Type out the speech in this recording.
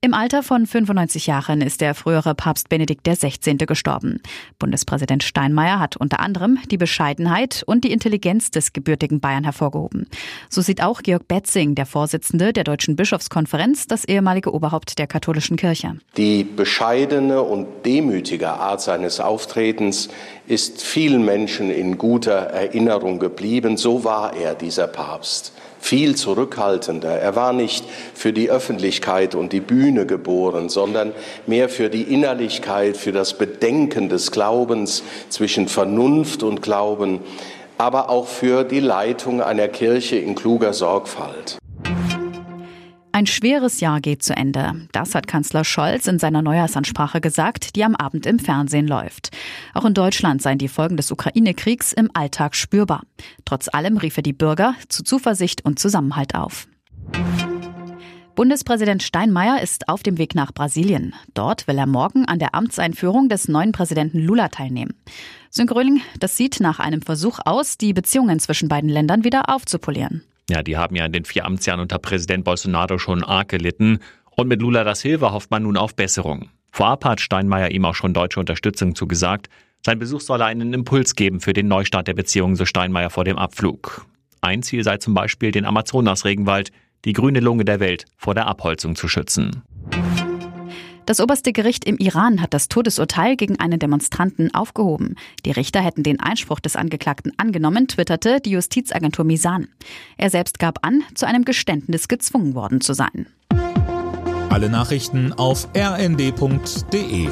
Im Alter von 95 Jahren ist der frühere Papst Benedikt XVI. gestorben. Bundespräsident Steinmeier hat unter anderem die Bescheidenheit und die Intelligenz des gebürtigen Bayern hervorgehoben. So sieht auch Georg Betzing, der Vorsitzende der Deutschen Bischofskonferenz, das ehemalige Oberhaupt der katholischen Kirche. Die bescheidene und demütige Art seines Auftretens ist vielen Menschen in guter Erinnerung geblieben. So war er, dieser Papst viel zurückhaltender. Er war nicht für die Öffentlichkeit und die Bühne geboren, sondern mehr für die Innerlichkeit, für das Bedenken des Glaubens zwischen Vernunft und Glauben, aber auch für die Leitung einer Kirche in kluger Sorgfalt. Ein schweres Jahr geht zu Ende. Das hat Kanzler Scholz in seiner Neujahrsansprache gesagt, die am Abend im Fernsehen läuft. Auch in Deutschland seien die Folgen des Ukraine-Kriegs im Alltag spürbar. Trotz allem rief er die Bürger zu Zuversicht und Zusammenhalt auf. Bundespräsident Steinmeier ist auf dem Weg nach Brasilien. Dort will er morgen an der Amtseinführung des neuen Präsidenten Lula teilnehmen. Sönke das sieht nach einem Versuch aus, die Beziehungen zwischen beiden Ländern wieder aufzupolieren. Ja, die haben ja in den vier Amtsjahren unter Präsident Bolsonaro schon arg gelitten. Und mit Lula da Silva hofft man nun auf Besserung. Vorab hat Steinmeier ihm auch schon deutsche Unterstützung zugesagt. Sein Besuch solle einen Impuls geben für den Neustart der Beziehungen, so Steinmeier vor dem Abflug. Ein Ziel sei zum Beispiel, den Amazonas-Regenwald, die grüne Lunge der Welt, vor der Abholzung zu schützen. Das oberste Gericht im Iran hat das Todesurteil gegen einen Demonstranten aufgehoben. Die Richter hätten den Einspruch des Angeklagten angenommen, twitterte die Justizagentur Misan. Er selbst gab an, zu einem Geständnis gezwungen worden zu sein. Alle Nachrichten auf rnd.de